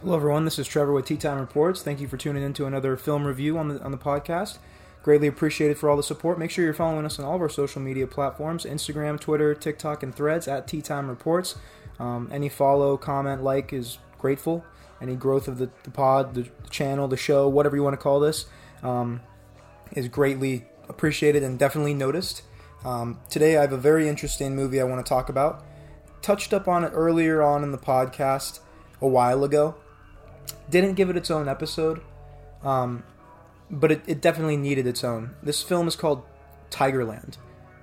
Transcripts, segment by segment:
Hello, everyone. This is Trevor with Tea Time Reports. Thank you for tuning in to another film review on the on the podcast. Greatly appreciated for all the support. Make sure you're following us on all of our social media platforms: Instagram, Twitter, TikTok, and Threads at Tea Time Reports. Um, any follow, comment, like is grateful. Any growth of the, the pod, the channel, the show, whatever you want to call this, um, is greatly appreciated and definitely noticed. Um, today, I have a very interesting movie I want to talk about. Touched up on it earlier on in the podcast a while ago. Didn't give it its own episode, um, but it, it, definitely needed its own. This film is called Tigerland.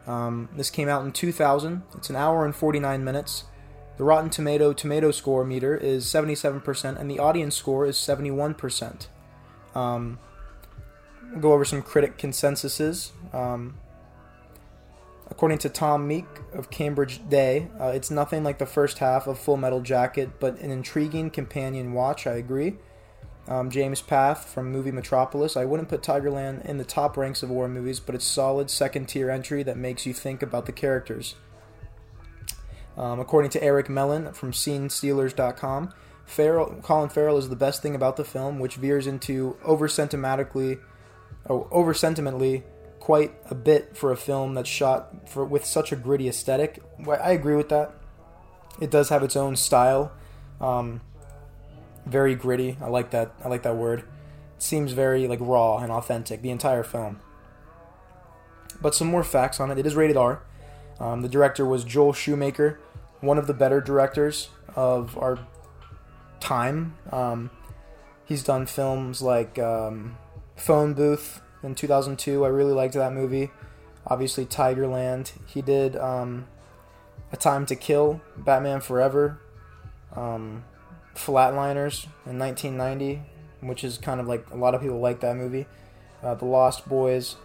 Um, this came out in 2000. It's an hour and 49 minutes. The Rotten Tomato tomato score meter is 77%, and the audience score is 71%. Um, we'll go over some critic consensuses. Um, According to Tom Meek of Cambridge Day, uh, it's nothing like the first half of Full Metal Jacket, but an intriguing companion watch. I agree. Um, James Plath from Movie Metropolis. I wouldn't put Tigerland in the top ranks of war movies, but it's solid second tier entry that makes you think about the characters. Um, according to Eric Melin from SceneStealers.com, Farrell, Colin Farrell is the best thing about the film, which veers into over sentimentally, oh, over sentimentally quite a bit for a film that's shot for with such a gritty aesthetic. I agree with that. It does have its own style, um, very gritty. I like that. I like that word. It seems very like raw and authentic. The entire film. But some more facts on it. It is rated R. Um, the director was Joel Schumacher, one of the better directors of our time. Um, he's done films like um, Phone Booth, in 2002. I really liked that movie. Obviously, Tigerland. He did um, A Time to Kill, Batman Forever, um, Flatliners in 1990, which is kind of like a lot of people like that movie. Uh, the Lost Boys,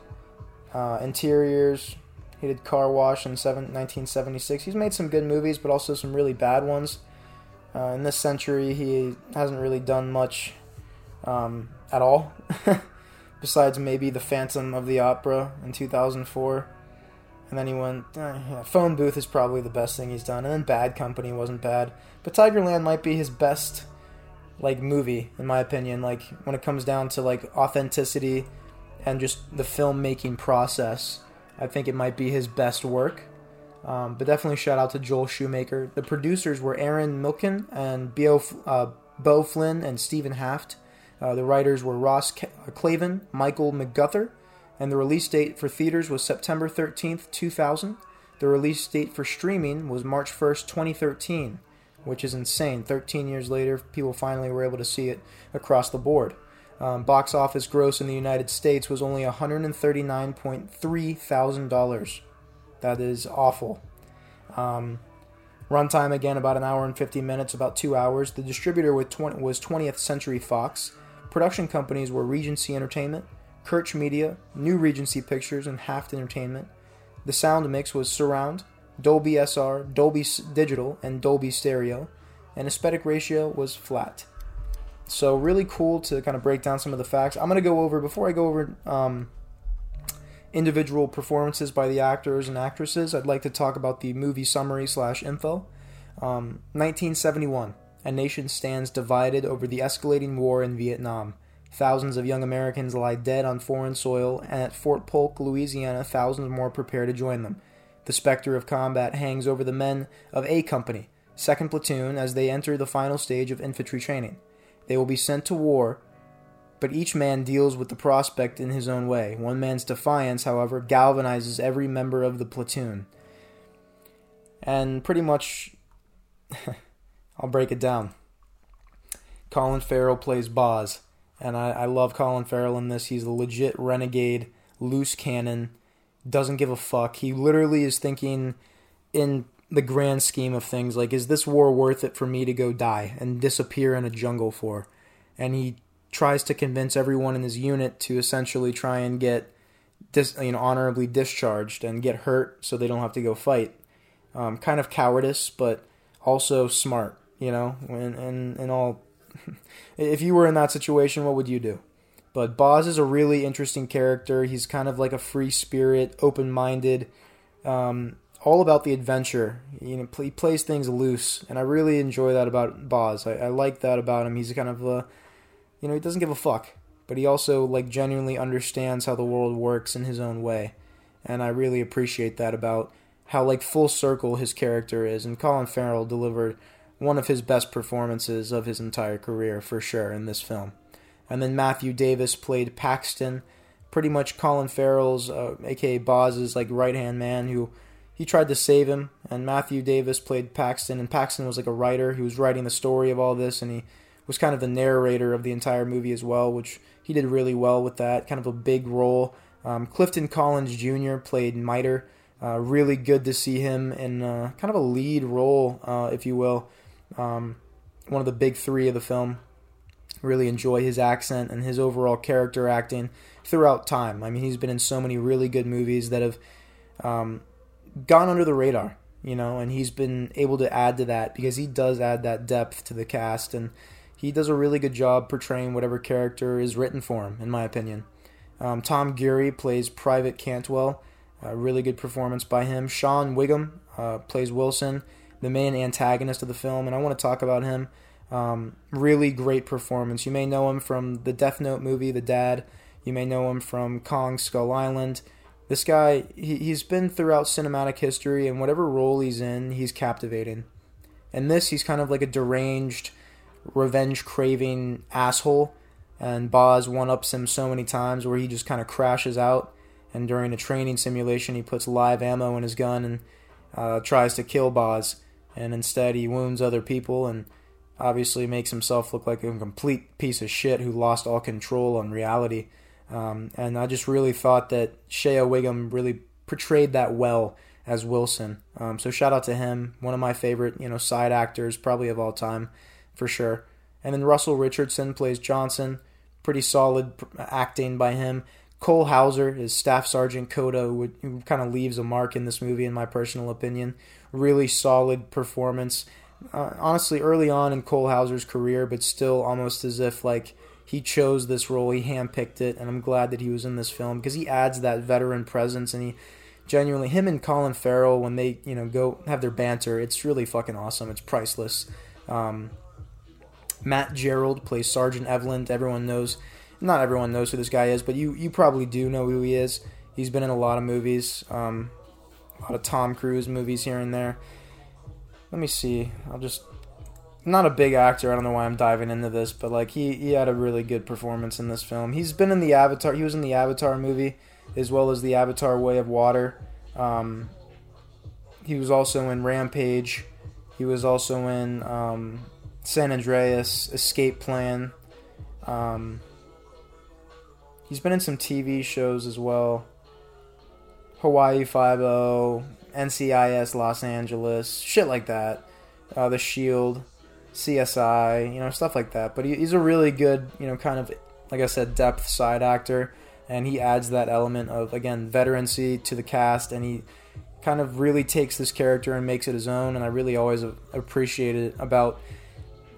uh, Interiors. He did Car Wash in seven, 1976. He's made some good movies, but also some really bad ones. Uh, in this century, he hasn't really done much um, at all. besides maybe the Phantom of the Opera in 2004. And then he went, uh, yeah, Phone Booth is probably the best thing he's done. And then Bad Company wasn't bad. But Tigerland might be his best, like, movie, in my opinion. Like, when it comes down to, like, authenticity and just the filmmaking process, I think it might be his best work. Um, but definitely shout out to Joel Schumacher. The producers were Arnon Milchan and Bo, uh, Beau Flynn and Steven Haft. Uh, the writers were Ross uh, Clavin, Michael McGuther, and the release date for theaters was September 13th, 2000. The release date for streaming was March 1st, 2013, which is insane. 13 years later, people finally were able to see it across the board. Um, box office gross in the United States was only $139.3 thousand. That is awful. Um, runtime again about an hour and 50 minutes, about two hours. The distributor was 20th Century Fox. Production companies were Regency Entertainment, Kirch Media, New Regency Pictures, and Haft Entertainment. The sound mix was surround, Dolby SR, Dolby Digital, and Dolby Stereo, and aesthetic ratio was flat. So really cool to kind of break down some of the facts. I'm gonna go over before I go over um, individual performances by the actors and actresses. I'd like to talk about the movie summary slash info. Um, 1971 a nation stands divided over the escalating war in Vietnam. Thousands of young Americans lie dead on foreign soil, and at Fort Polk, Louisiana, thousands more prepare to join them. The specter of combat hangs over the men of A Company, 2nd Platoon, as they enter the final stage of infantry training. They will be sent to war, but each man deals with the prospect in his own way. One man's defiance, however, galvanizes every member of the platoon. And pretty much. I'll break it down. Colin Farrell plays Bozz, and I, I love Colin Farrell in this. He's a legit renegade, loose cannon, doesn't give a fuck. He literally is thinking in the grand scheme of things like, is this war worth it for me to go die and disappear in a jungle for? And he tries to convince everyone in his unit to essentially try and get dis, you know honorably discharged and get hurt so they don't have to go fight. Um, kind of cowardice, but also smart you know, and and, and all. if you were in that situation, what would you do? But Bozz is a really interesting character. He's kind of like a free spirit, open minded, um, all about the adventure. You know, he plays things loose, and I really enjoy that about Bozz. I, I like that about him. He's kind of a, you know, he doesn't give a fuck, but he also like genuinely understands how the world works in his own way, and I really appreciate that about how like full circle his character is. And Colin Farrell delivered one of his best performances of his entire career for sure in this film. And then Matthew Davis played Paxton, pretty much Colin Farrell's, uh, aka Bozz's, like right hand man who he tried to save him. And Matthew Davis played Paxton, and Paxton was like a writer who was writing the story of all this, and he was kind of the narrator of the entire movie as well, which he did really well with that. Kind of a big role. Um, Clifton Collins Jr. played Miter. Uh, really good to see him in uh, kind of a lead role, uh, if you will. Um, one of the big three of the film. Really enjoy his accent and his overall character acting throughout time. I mean, he's been in so many really good movies that have um, gone under the radar, you know, and he's been able to add to that because he does add that depth to the cast, and he does a really good job portraying whatever character is written for him, in my opinion. Um, Tom Guiry plays Private Cantwell, a really good performance by him. Shea Whigham uh, plays Wilson the main antagonist of the film, and I want to talk about him. Um, really great performance. You may know him from the Death Note movie, The Dad. You may know him from Kong Skull Island. This guy, he, he's been throughout cinematic history, and whatever role he's in, he's captivating. And this, he's kind of like a deranged, revenge craving asshole. And Bozz one ups him so many times where he just kind of crashes out. And during a training simulation, he puts live ammo in his gun and uh, tries to kill Bozz and instead he wounds other people and obviously makes himself look like a complete piece of shit who lost all control on reality. Um, and I just really thought that Shea Whigham really portrayed that well as Wilson. Um, so shout out to him, one of my favorite you know side actors probably of all time for sure. And then Russell Richardson plays Johnson, pretty solid acting by him. Cole Hauser is Staff Sergeant Cota, who, who kind of leaves a mark in this movie, in my personal opinion. Really solid performance. Uh, honestly, early on in Cole Hauser's career, but still almost as if like he chose this role, he handpicked it, and I'm glad that he was in this film because he adds that veteran presence and he genuinely him and Colin Farrell when they you know go have their banter, it's really fucking awesome. It's priceless. Um, Matt Gerald plays Sergeant Evelyn. Everyone knows not everyone knows who this guy is, but you you probably do know who he is. He's been in a lot of movies, um, a lot of Tom Cruise movies here and there. Let me see. I'll just not a big actor. I don't know why I'm diving into this, but like he he had a really good performance in this film. He's been in the Avatar. He was in the Avatar movie as well as the Avatar Way of Water. Um, he was also in Rampage. He was also in um, San Andreas, Escape Plan. Um, He's been in some TV shows as well. Hawaii Five O, NCIS Los Angeles, shit like that. Uh, the Shield, CSI, you know, stuff like that. But he, he's a really good, you know, kind of, like I said, depth side actor, and he adds that element of again veterancy to the cast, and he kind of really takes this character and makes it his own. And I really always appreciate it about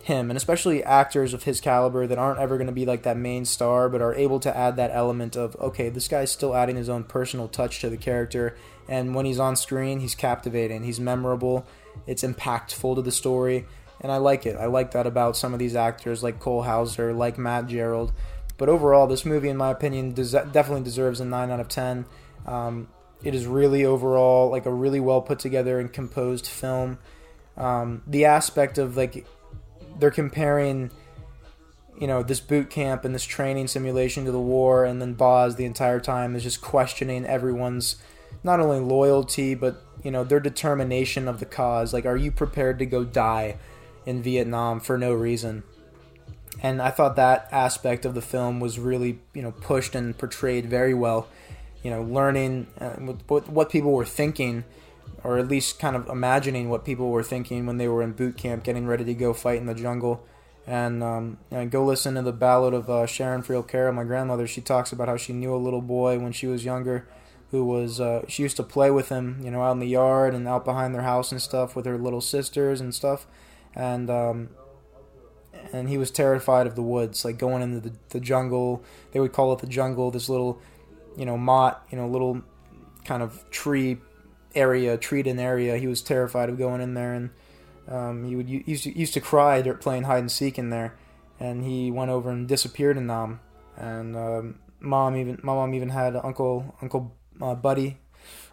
him, and especially actors of his caliber that aren't ever going to be like that main star, but are able to add that element of okay, this guy's still adding his own personal touch to the character, and when he's on screen, he's captivating, he's memorable, it's impactful to the story, and I like it. I like that about some of these actors, like Cole Hauser, like Matt Gerald. But overall, this movie, in my opinion, des- definitely deserves a nine out of ten. Um, it is really overall like a really well put together and composed film. Um, the aspect of like they're comparing you know this boot camp and this training simulation to the war and then Bozz the entire time is just questioning everyone's not only loyalty but you know their determination of the cause. Like are you prepared to go die in Vietnam for no reason? And I thought that aspect of the film was really you know pushed and portrayed very well. You know learning uh, what, what people were thinking or at least kind of imagining what people were thinking when they were in boot camp, getting ready to go fight in the jungle. And, um, and go listen to the ballad of uh, Sharon Friel Carroll, my grandmother. She talks about how she knew a little boy when she was younger who was uh, she used to play with him, you know, out in the yard and out behind their house and stuff with her little sisters and stuff, and um, and he was terrified of the woods, like going into the, the jungle. They would call it the jungle, this little, you know, motte, you know, little kind of tree area, Treaton area. He was terrified of going in there, and um, he would used to, used to cry during playing hide and seek in there. And he went over and disappeared in Nam. And um, mom even my mom even had Uncle Uncle uh, Buddy,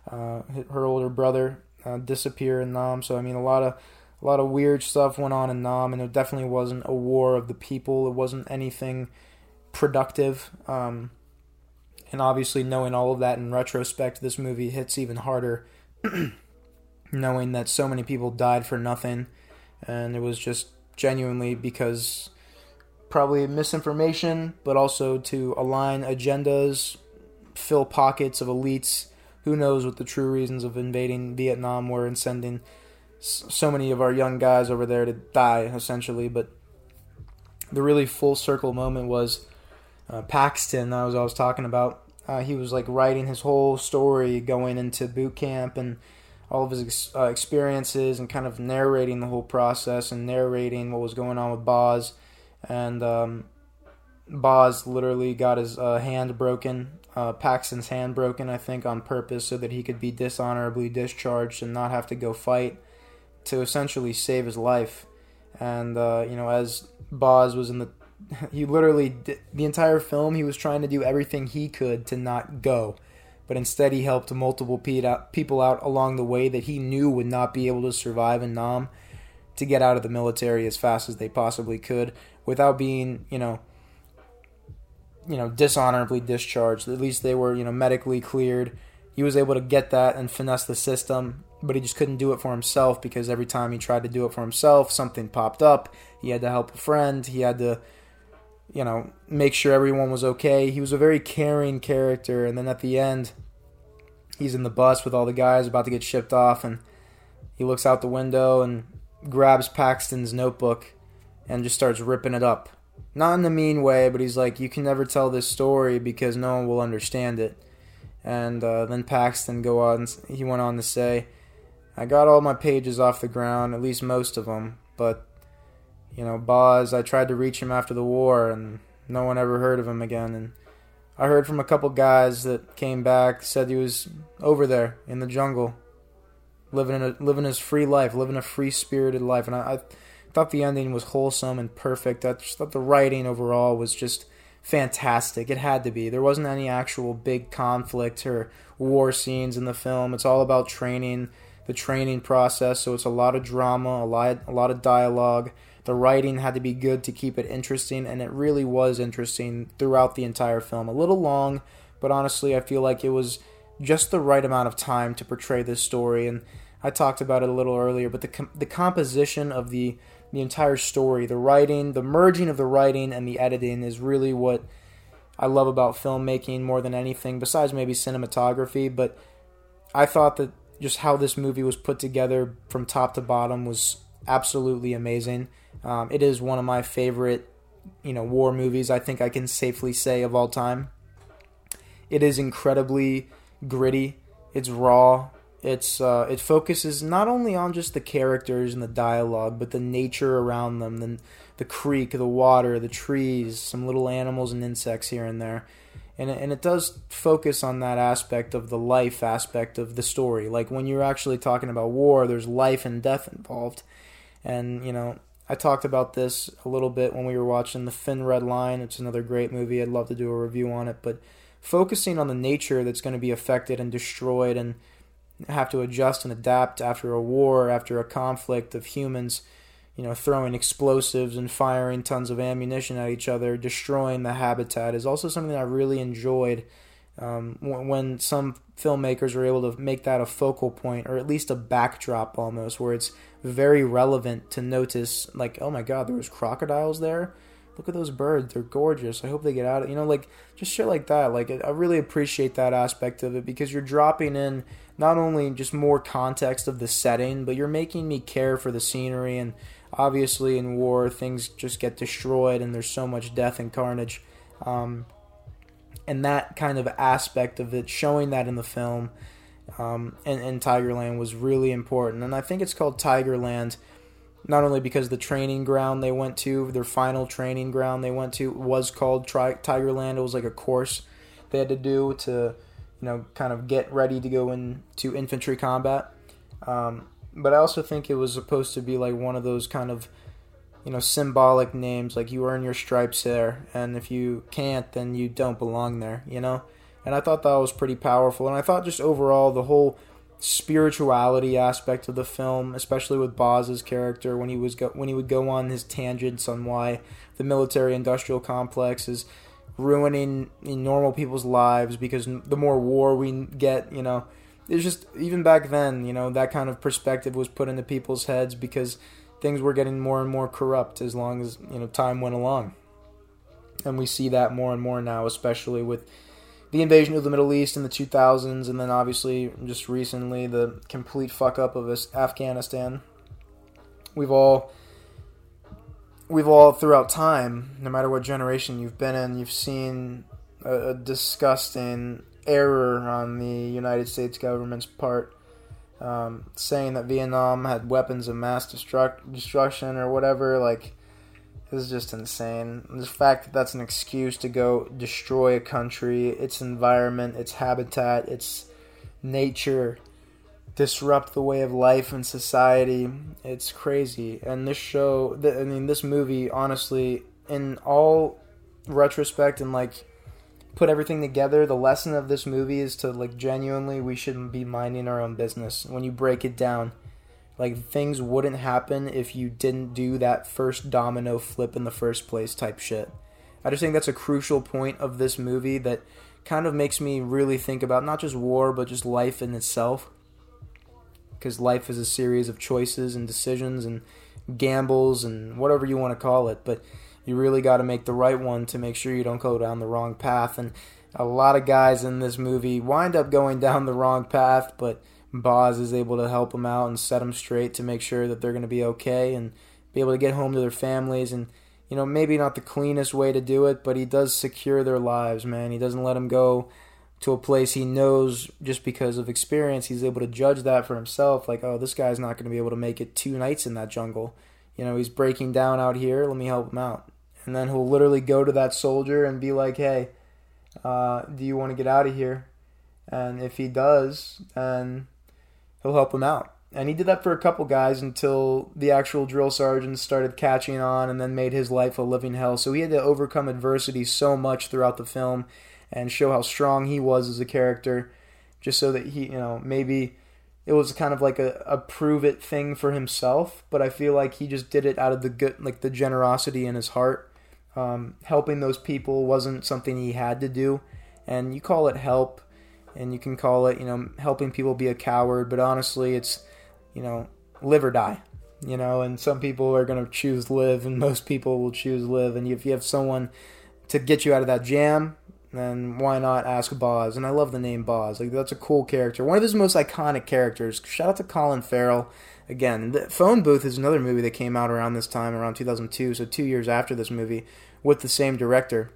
uh, her older brother, uh, disappear in Nam. So I mean, a lot of a lot of weird stuff went on in Nam, and it definitely wasn't a war of the people. It wasn't anything productive. Um, and obviously, knowing all of that in retrospect, this movie hits even harder, knowing that so many people died for nothing, and it was just genuinely because probably misinformation, but also to align agendas, fill pockets of elites. Who knows what the true reasons of invading Vietnam were and sending so many of our young guys over there to die, essentially. But the really full circle moment was uh, Paxton. That was I was talking about. Uh, he was like writing his whole story going into boot camp and all of his ex- uh, experiences and kind of narrating the whole process and narrating what was going on with Bozz and um, Bozz literally got his uh, hand broken, uh, Paxton's hand broken, I think, on purpose so that he could be dishonorably discharged and not have to go fight to essentially save his life. And uh, you know, as Bozz was in the, he literally did, the entire film he was trying to do everything he could to not go, but instead he helped multiple uh, people out along the way that he knew would not be able to survive in Nam to get out of the military as fast as they possibly could without being, you know, you know, dishonorably discharged. At least they were, you know, medically cleared. He was able to get that and finesse the system, but he just couldn't do it for himself because every time he tried to do it for himself, something popped up. He had to help a friend. He had to, you know, make sure everyone was okay. He was a very caring character. And then at the end, he's in the bus with all the guys about to get shipped off, and he looks out the window and grabs Paxton's notebook and just starts ripping it up. Not in a mean way, but he's like, you can never tell this story because no one will understand it. And uh, then Paxton go on. He went on to say, "I got all my pages off the ground, at least most of them. But you know, Bozz, I tried to reach him after the war, and no one ever heard of him again. And I heard from a couple guys that came back, said he was over there in the jungle, living a, living his free life, living a free spirited life. And I, I thought the ending was wholesome and perfect. I just thought the writing overall was just fantastic. It had to be. There wasn't any actual big conflict or war scenes in the film. It's all about training, the training process. So it's a lot of drama, a lot, a lot of dialogue. The writing had to be good to keep it interesting, and it really was interesting throughout the entire film. A little long, but honestly, I feel like it was just the right amount of time to portray this story. And I talked about it a little earlier, but the com- the composition of the the entire story, the writing, the merging of the writing and the editing is really what I love about filmmaking more than anything, besides maybe cinematography. But I thought that just how this movie was put together from top to bottom was absolutely amazing. Um, it is one of my favorite, you know, war movies. I think I can safely say of all time. It is incredibly gritty. It's raw. It's uh, it focuses not only on just the characters and the dialogue, but the nature around them, the the creek, the water, the trees, some little animals and insects here and there, and and it does focus on that aspect of the life aspect of the story. Like when you're actually talking about war, there's life and death involved, and you know I talked about this a little bit when we were watching the Thin Red Line. It's another great movie. I'd love to do a review on it, but focusing on the nature that's going to be affected and destroyed and have to adjust and adapt after a war, after a conflict of humans, you know, throwing explosives and firing tons of ammunition at each other, destroying the habitat is also something I really enjoyed. Um, when some filmmakers are able to make that a focal point or at least a backdrop almost where it's very relevant to notice like oh my god there was crocodiles there look at those birds they're gorgeous i hope they get out of you know like just shit like that like i really appreciate that aspect of it because you're dropping in not only just more context of the setting, but you're making me care for the scenery. And obviously, in war, things just get destroyed, and there's so much death and carnage. Um, and that kind of aspect of it, showing that in the film um, and, and Tigerland was really important. And I think it's called Tigerland not only because the training ground they went to, their final training ground they went to, was called Tri- Tigerland. It was like a course they had to do to you know, kind of get ready to go into infantry combat. Um, but I also think it was supposed to be like one of those kind of, you know, symbolic names, like you earn your stripes there, and if you can't, then you don't belong there, you know? And I thought that was pretty powerful, and I thought just overall the whole spirituality aspect of the film, especially with Bozz's character when he was go- when he would go on his tangents on why the military industrial complex is ruining normal people's lives because the more war we get, you know, it's just even back then, you know, that kind of perspective was put into people's heads because things were getting more and more corrupt as long as, you know, time went along. And we see that more and more now, especially with the invasion of the Middle East in the 2000s, and then obviously just recently the complete fuck up of Afghanistan. We've all, we've all throughout time, no matter what generation you've been in, you've seen a, a disgusting error on the United States government's part, um, saying that Vietnam had weapons of mass destruct- destruction or whatever. Like this is just insane. The fact that that's an excuse to go destroy a country, its environment, its habitat, its nature, disrupt the way of life and society, it's crazy. And this show, I mean, this movie, honestly, in all retrospect and like put everything together, the lesson of this movie is to like genuinely, we shouldn't be minding our own business when you break it down like things wouldn't happen if you didn't do that first domino flip in the first place type shit. I just think that's a crucial point of this movie that kind of makes me really think about not just war but just life in itself. Because life is a series of choices and decisions and gambles and whatever you want to call it, but you really got to make the right one to make sure you don't go down the wrong path. And a lot of guys in this movie wind up going down the wrong path, but Bozz is able to help them out and set them straight to make sure that they're going to be okay and be able to get home to their families. And, you know, maybe not the cleanest way to do it, but he does secure their lives, man. He doesn't let them go to a place he knows just because of experience. He's able to judge that for himself. Like, oh, this guy's not going to be able to make it two nights in that jungle. You know, he's breaking down out here. Let me help him out. And then he'll literally go to that soldier and be like, hey, uh, do you want to get out of here? And if he does, then he'll help him out. And he did that for a couple guys until the actual drill sergeants started catching on and then made his life a living hell. So he had to overcome adversity so much throughout the film and show how strong he was as a character just so that he, you know, maybe it was kind of like a, a prove it thing for himself, but I feel like he just did it out of the good, like the generosity in his heart. Um, helping those people wasn't something he had to do, and you call it help and you can call it, you know, helping people be a coward, but honestly, it's, you know, live or die, you know, and some people are going to choose live, and most people will choose live. And if you have someone to get you out of that jam, then why not ask Bozz? And I love the name Bozz. Like that's a cool character. One of his most iconic characters. Shout out to Colin Farrell. Again, the Phone Booth is another movie that came out around this time, around 2002, so two years after this movie, with the same director.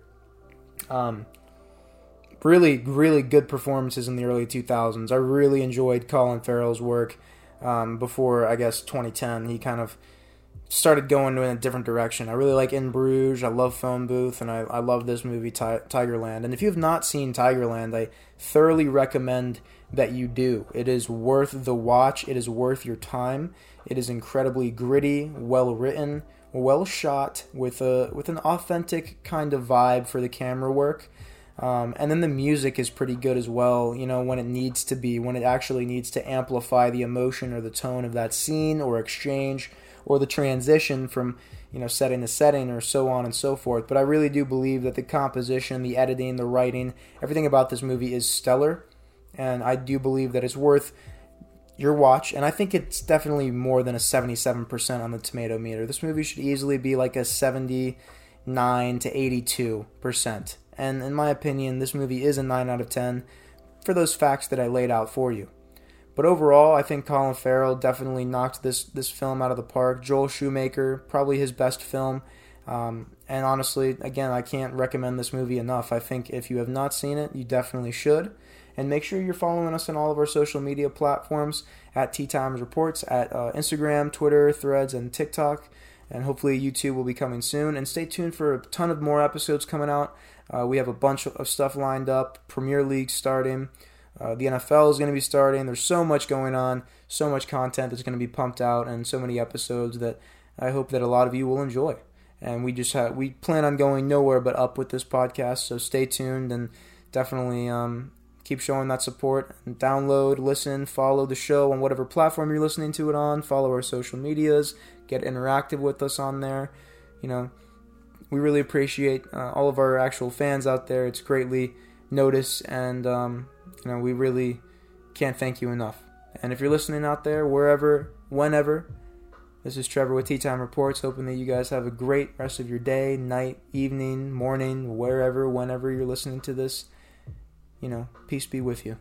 Um, really, really good performances in the early 2000s. I really enjoyed Colin Farrell's work um, before, I guess, 2010. He kind of started going in a different direction. I really like In Bruges. I love Phone Booth, and I, I love this movie, Tigerland. And if you have not seen Tigerland, I thoroughly recommend that you do. It is worth the watch. It is worth your time. It is incredibly gritty, well written, well shot, with a with an authentic kind of vibe for the camera work. Um, and then the music is pretty good as well, you know, when it needs to be, when it actually needs to amplify the emotion or the tone of that scene or exchange or the transition from, you know, setting to setting or so on and so forth. But I really do believe that the composition, the editing, the writing, everything about this movie is stellar. And I do believe that it's worth your watch. And I think it's definitely more than a 77% on the tomato meter. This movie should easily be like a 79 to 82%. And in my opinion, this movie is a 9 out of 10 for those facts that I laid out for you. But overall, I think Colin Farrell definitely knocked this, this film out of the park. Joel Schumacher, probably his best film. Um, and honestly, again, I can't recommend this movie enough. I think if you have not seen it, you definitely should. And make sure you're following us on all of our social media platforms at Tea Times Reports at uh, Instagram, Twitter, Threads, and TikTok. And hopefully, YouTube will be coming soon. And stay tuned for a ton of more episodes coming out. Uh, we have a bunch of stuff lined up. Premier League starting. Uh, the NFL is going to be starting. There's so much going on, so much content that's going to be pumped out, and so many episodes that I hope that a lot of you will enjoy. And we just have, we plan on going nowhere but up with this podcast. So stay tuned and definitely um, keep showing that support. And download, listen, follow the show on whatever platform you're listening to it on. Follow our social medias. Get interactive with us on there. You know, we really appreciate uh, all of our actual fans out there. It's greatly noticed, and um, you know, we really can't thank you enough. And if you're listening out there, wherever, whenever, this is Trevor with Tea Time Reports, hoping that you guys have a great rest of your day, night, evening, morning, wherever, whenever you're listening to this. You know, peace be with you.